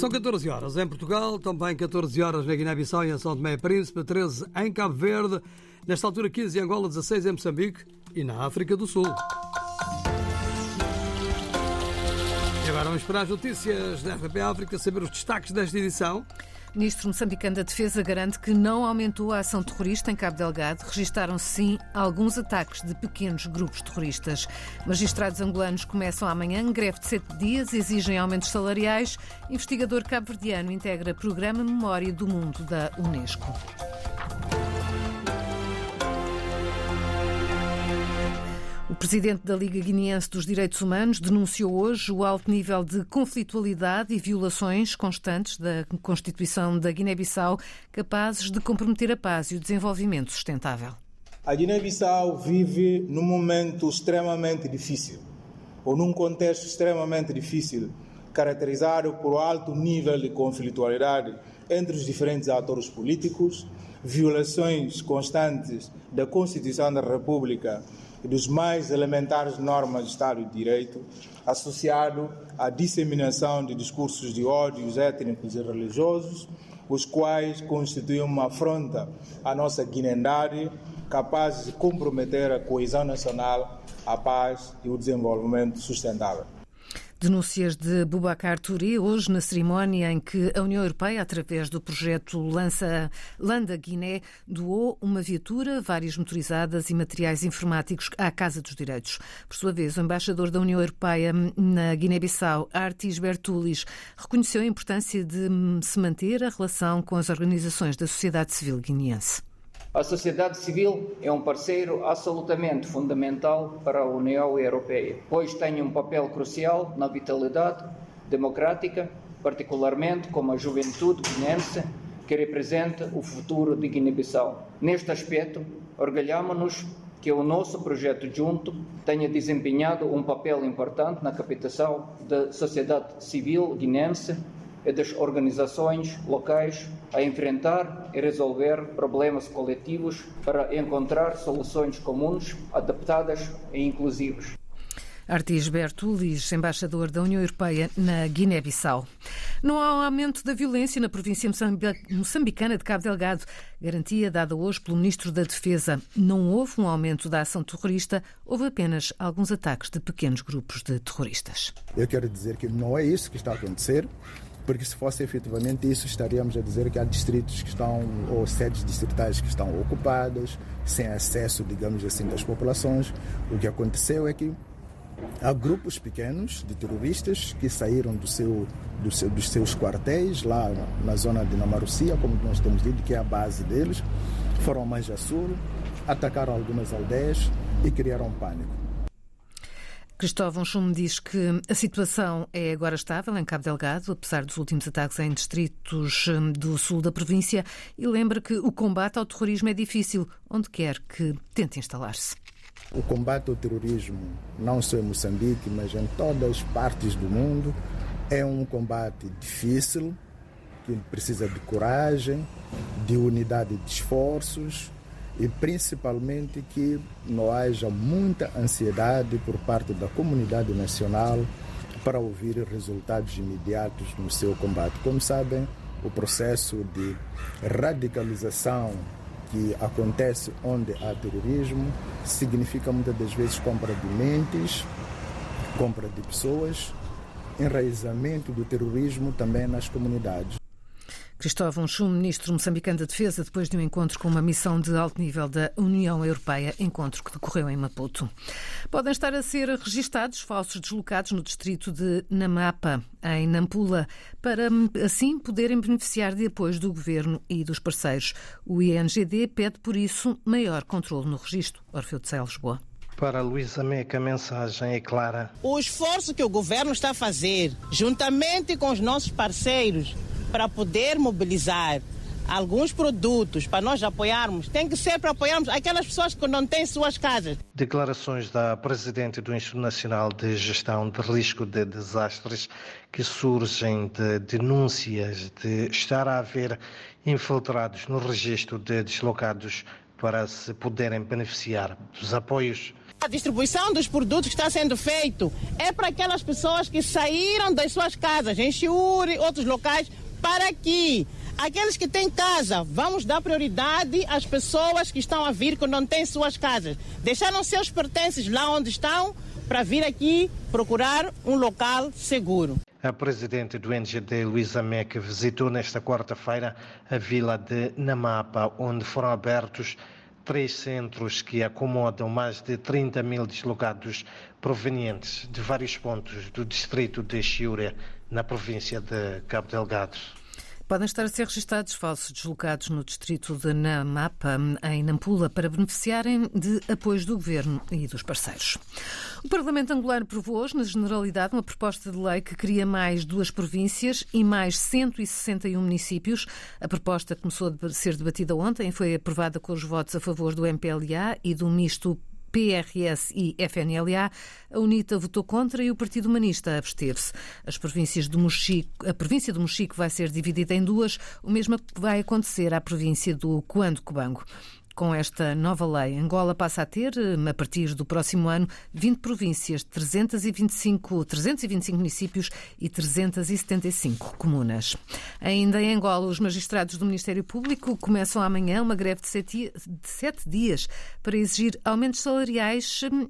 São 14 horas em Portugal, também 14 horas na Guiné-Bissau e em São Tomé e Príncipe, 13 em Cabo Verde, nesta altura 15 em Angola, 16 em Moçambique e na África do Sul. E agora vamos para as notícias da RTP África, saber os destaques desta edição. Ministro moçambicano da Defesa garante que não aumentou a ação terrorista em Cabo Delgado. Registaram-se, sim, alguns ataques de pequenos grupos terroristas. Magistrados angolanos começam amanhã greve de sete dias, exigem aumentos salariais. Investigador cabo-verdiano integra programa Memória do Mundo da Unesco. Presidente da Liga Guineense dos Direitos Humanos denunciou hoje o alto nível de conflitualidade e violações constantes da Constituição da Guiné-Bissau, capazes de comprometer a paz e o desenvolvimento sustentável. A Guiné-Bissau vive num momento extremamente difícil, ou num contexto extremamente difícil, caracterizado por alto nível de conflitualidade entre os diferentes atores políticos, violações constantes da Constituição da República e dos mais elementares normas de Estado de Direito, associado à disseminação de discursos de ódios étnicos e religiosos, os quais constituem uma afronta à nossa guinendade, capazes de comprometer a coesão nacional, a paz e o desenvolvimento sustentável. Denúncias de Bubacar Touré, hoje na cerimónia em que a União Europeia, através do projeto Lança, Landa Guiné, doou uma viatura, várias motorizadas e materiais informáticos à Casa dos Direitos. Por sua vez, o embaixador da União Europeia na Guiné-Bissau, Artis Bertulis, reconheceu a importância de se manter a relação com as organizações da sociedade civil guineense. A sociedade civil é um parceiro absolutamente fundamental para a União Europeia, pois tem um papel crucial na vitalidade democrática, particularmente como a juventude guinense que representa o futuro de Guiné-Bissau. Neste aspecto, orgulhamos-nos que o nosso projeto junto tenha desempenhado um papel importante na captação da sociedade civil guinense e das organizações locais a enfrentar e resolver problemas coletivos para encontrar soluções comuns, adaptadas e inclusivas. Artis Bertulis, embaixador da União Europeia na Guiné-Bissau. Não há um aumento da violência na província moçambicana de Cabo Delgado, garantia dada hoje pelo Ministro da Defesa. Não houve um aumento da ação terrorista, houve apenas alguns ataques de pequenos grupos de terroristas. Eu quero dizer que não é isso que está a acontecer porque se fosse efetivamente isso, estaríamos a dizer que há distritos que estão, ou sedes distritais que estão ocupadas, sem acesso, digamos assim, das populações. O que aconteceu é que há grupos pequenos de terroristas que saíram do seu, do seu, dos seus quartéis lá na zona de Namarucia, como nós temos dito, que é a base deles, foram mais a sul, atacaram algumas aldeias e criaram pânico. Cristóvão Chum diz que a situação é agora estável em Cabo Delgado, apesar dos últimos ataques em distritos hum, do sul da província, e lembra que o combate ao terrorismo é difícil, onde quer que tente instalar-se. O combate ao terrorismo, não só em Moçambique, mas em todas as partes do mundo, é um combate difícil, que precisa de coragem, de unidade de esforços, e principalmente que não haja muita ansiedade por parte da comunidade nacional para ouvir resultados imediatos no seu combate. Como sabem, o processo de radicalização que acontece onde há terrorismo significa muitas das vezes compra de mentes, compra de pessoas, enraizamento do terrorismo também nas comunidades. Cristóvão Chum, ministro moçambicano da Defesa, depois de um encontro com uma missão de alto nível da União Europeia, encontro que decorreu em Maputo. Podem estar a ser registados falsos deslocados no distrito de Namapa, em Nampula, para assim poderem beneficiar de apoios do governo e dos parceiros. O INGD pede, por isso, maior controle no registro. Orfeu de Céu, Lisboa. Para Luísa Meca, a mensagem é clara. O esforço que o governo está a fazer, juntamente com os nossos parceiros, para poder mobilizar alguns produtos para nós apoiarmos, tem que ser para apoiarmos aquelas pessoas que não têm suas casas. Declarações da Presidente do Instituto Nacional de Gestão de Risco de Desastres que surgem de denúncias de estar a haver infiltrados no registro de deslocados para se poderem beneficiar dos apoios A distribuição dos produtos que está sendo feito é para aquelas pessoas que saíram das suas casas, em Chiuri, outros locais, para aqui. Aqueles que têm casa, vamos dar prioridade às pessoas que estão a vir que não têm suas casas. Deixaram seus pertences lá onde estão para vir aqui procurar um local seguro. A presidente do NGD, Luísa Meque, visitou nesta quarta-feira a vila de Namapa, onde foram abertos três centros que acomodam mais de 30 mil deslocados provenientes de vários pontos do distrito de Chiure, na província de Cabo Delgado. Podem estar a ser registados falsos deslocados no distrito de Namapa, em Nampula, para beneficiarem de apoios do governo e dos parceiros. O Parlamento angolano aprovou hoje, na Generalidade, uma proposta de lei que cria mais duas províncias e mais 161 municípios. A proposta começou a ser debatida ontem e foi aprovada com os votos a favor do MPLA e do misto PRS e FNLA, a UNITA votou contra e o Partido Humanista absteve-se. As províncias do Mochico, a província do Mochico vai ser dividida em duas, o mesmo vai acontecer à província do Coando Cubango. Com esta nova lei, Angola passa a ter, a partir do próximo ano, 20 províncias, 325, 325 municípios e 375 comunas. Ainda em Angola, os magistrados do Ministério Público começam amanhã uma greve de sete, de sete dias para exigir aumentos salariais hum,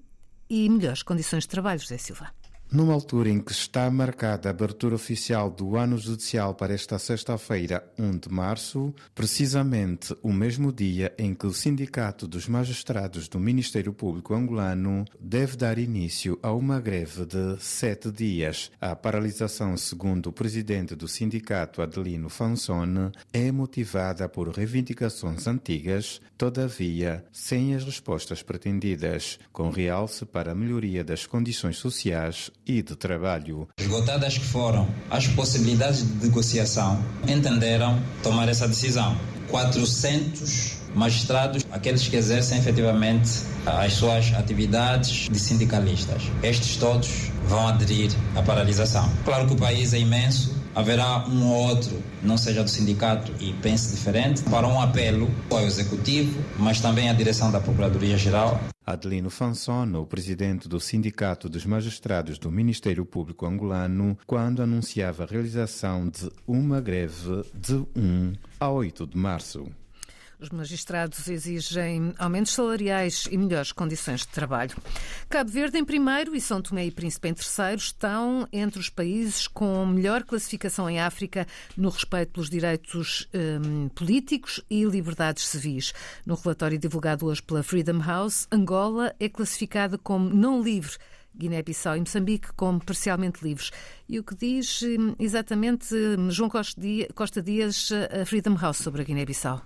e melhores condições de trabalho, José Silva. Numa altura em que está marcada a abertura oficial do ano judicial para esta sexta-feira, 1 de março, precisamente o mesmo dia em que o Sindicato dos Magistrados do Ministério Público angolano deve dar início a uma greve de sete dias. A paralisação, segundo o presidente do sindicato, Adelino Fansone, é motivada por reivindicações antigas, todavia sem as respostas pretendidas, com realce para a melhoria das condições sociais e de trabalho. Esgotadas que foram as possibilidades de negociação, entenderam tomar essa decisão. 400 magistrados, aqueles que exercem efetivamente as suas atividades de sindicalistas. Estes todos vão aderir à paralisação. Claro que o país é imenso, haverá um ou outro, não seja do sindicato e pense diferente, para um apelo ao Executivo, mas também à direção da Procuradoria-Geral. Adelino Fanson, o presidente do Sindicato dos Magistrados do Ministério Público angolano, quando anunciava a realização de uma greve de 1 a 8 de março. Os magistrados exigem aumentos salariais e melhores condições de trabalho. Cabo Verde em primeiro e São Tomé e Príncipe em terceiro estão entre os países com melhor classificação em África no respeito pelos direitos um, políticos e liberdades civis. No relatório divulgado hoje pela Freedom House, Angola é classificada como não livre. Guiné-Bissau e Moçambique como parcialmente livres. E o que diz hum, exatamente hum, João Costa Dias, a Freedom House sobre a Guiné-Bissau?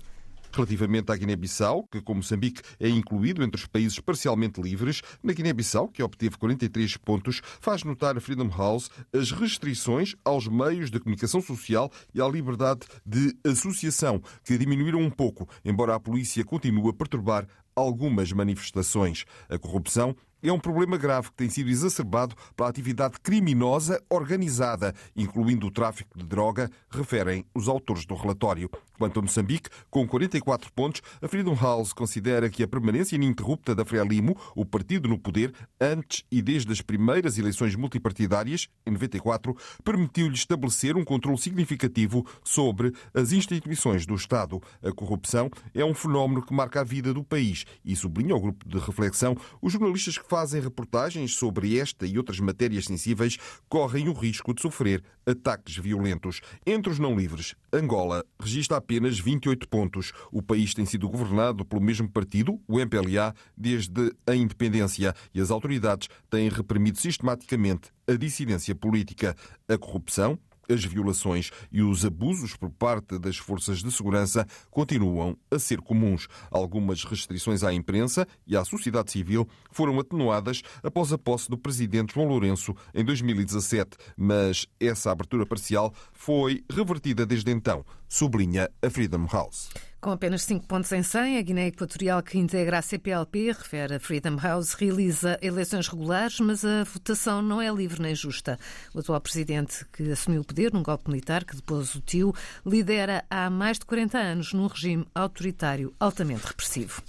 Relativamente à Guiné-Bissau, que, como Moçambique, é incluído entre os países parcialmente livres, na Guiné-Bissau, que obteve 43 pontos, faz notar a Freedom House as restrições aos meios de comunicação social e à liberdade de associação, que diminuíram um pouco, embora a polícia continue a perturbar algumas manifestações. A corrupção é um problema grave que tem sido exacerbado pela atividade criminosa organizada, incluindo o tráfico de droga, referem os autores do relatório. Quanto a Moçambique, com 44 pontos, a Freedom House considera que a permanência ininterrupta da Frelimo, o partido no poder, antes e desde as primeiras eleições multipartidárias, em 94, permitiu-lhe estabelecer um controle significativo sobre as instituições do Estado. A corrupção é um fenómeno que marca a vida do país e sublinha ao grupo de reflexão os jornalistas que fazem reportagens sobre esta e outras matérias sensíveis correm o risco de sofrer ataques violentos. Entre os não livres, Angola registra apenas 28 pontos. O país tem sido governado pelo mesmo partido, o MPLA, desde a independência e as autoridades têm reprimido sistematicamente a dissidência política. A corrupção, as violações e os abusos por parte das forças de segurança continuam a ser comuns. Algumas restrições à imprensa e à sociedade civil foram atenuadas após a posse do presidente João Lourenço em 2017, mas essa abertura parcial foi revertida desde então, sublinha a Freedom House. Com apenas 5 pontos em 100, a Guiné Equatorial, que integra a CPLP, refere a Freedom House, realiza eleições regulares, mas a votação não é livre nem justa. O atual presidente, que assumiu o poder num golpe militar que depois o tio, lidera há mais de 40 anos num regime autoritário altamente repressivo.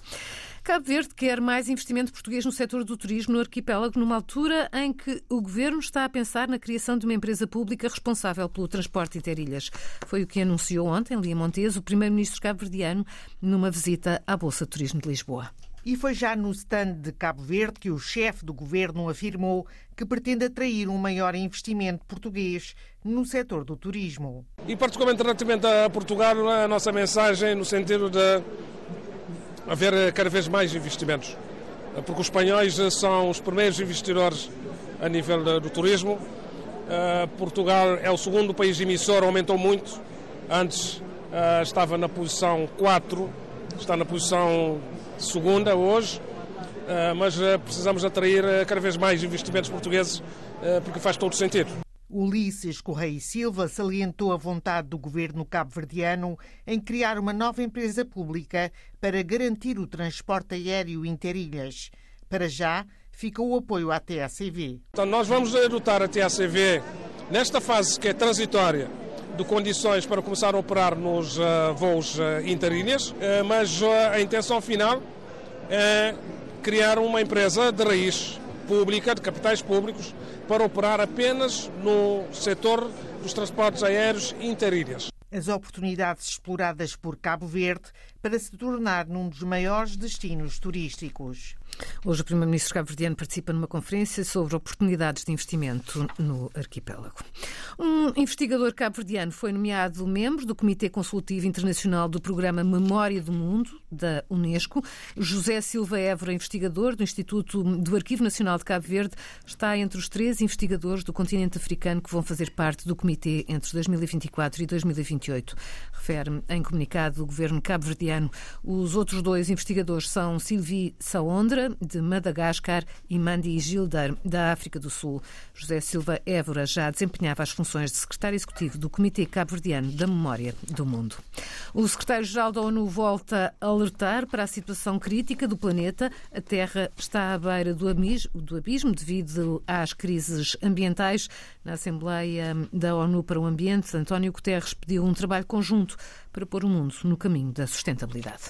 Cabo Verde quer mais investimento português no setor do turismo no arquipélago, numa altura em que o governo está a pensar na criação de uma empresa pública responsável pelo transporte interilhas. Foi o que anunciou ontem Lia Montes, o primeiro-ministro cabo-verdiano, numa visita à Bolsa de Turismo de Lisboa. E foi já no stand de Cabo Verde que o chefe do governo afirmou que pretende atrair um maior investimento português no setor do turismo. E particularmente relativamente a Portugal, a nossa mensagem no sentido de haver cada vez mais investimentos. Porque os espanhóis são os primeiros investidores a nível do turismo. Eh, Portugal é o segundo país emissor, aumentou muito. Antes eh, estava na posição 4, está na posição segunda hoje, eh, mas precisamos atrair cada vez mais investimentos portugueses porque faz todo sentido. Ulisses Correia Silva salientou a vontade do governo cabo-verdiano em criar uma nova empresa pública para garantir o transporte aéreo interilhas. Para já, fica o apoio à TACV. Então, nós vamos adotar a TACV nesta fase que é transitória de condições para começar a operar nos uh, voos uh, interilhas, uh, mas a intenção final é criar uma empresa de raiz pública, de capitais públicos, para operar apenas no setor dos transportes aéreos interilhas. As oportunidades exploradas por Cabo Verde para se tornar num dos maiores destinos turísticos. Hoje o Primeiro-Ministro cabo-verdiano participa numa conferência sobre oportunidades de investimento no arquipélago. Um investigador cabo-verdiano foi nomeado membro do Comitê Consultivo Internacional do Programa Memória do Mundo, da Unesco. José Silva Évora, investigador do Instituto do Arquivo Nacional de Cabo Verde, está entre os três investigadores do continente africano que vão fazer parte do comitê entre 2024 e 2028. Refere em comunicado do governo cabo-verdiano. Os outros dois investigadores são Sylvie Saondra, de Madagascar, e Mandi Gilder, da África do Sul. José Silva Évora já desempenhava as funções de secretário executivo do Comitê Cabo-Verdiano da Memória do Mundo. O secretário-geral da ONU volta a alertar para a situação crítica do planeta. A Terra está à beira do abismo devido às crises ambientais. Na Assembleia da ONU para o Ambiente, António Guterres pediu um trabalho conjunto para pôr o mundo no caminho da sustentabilidade.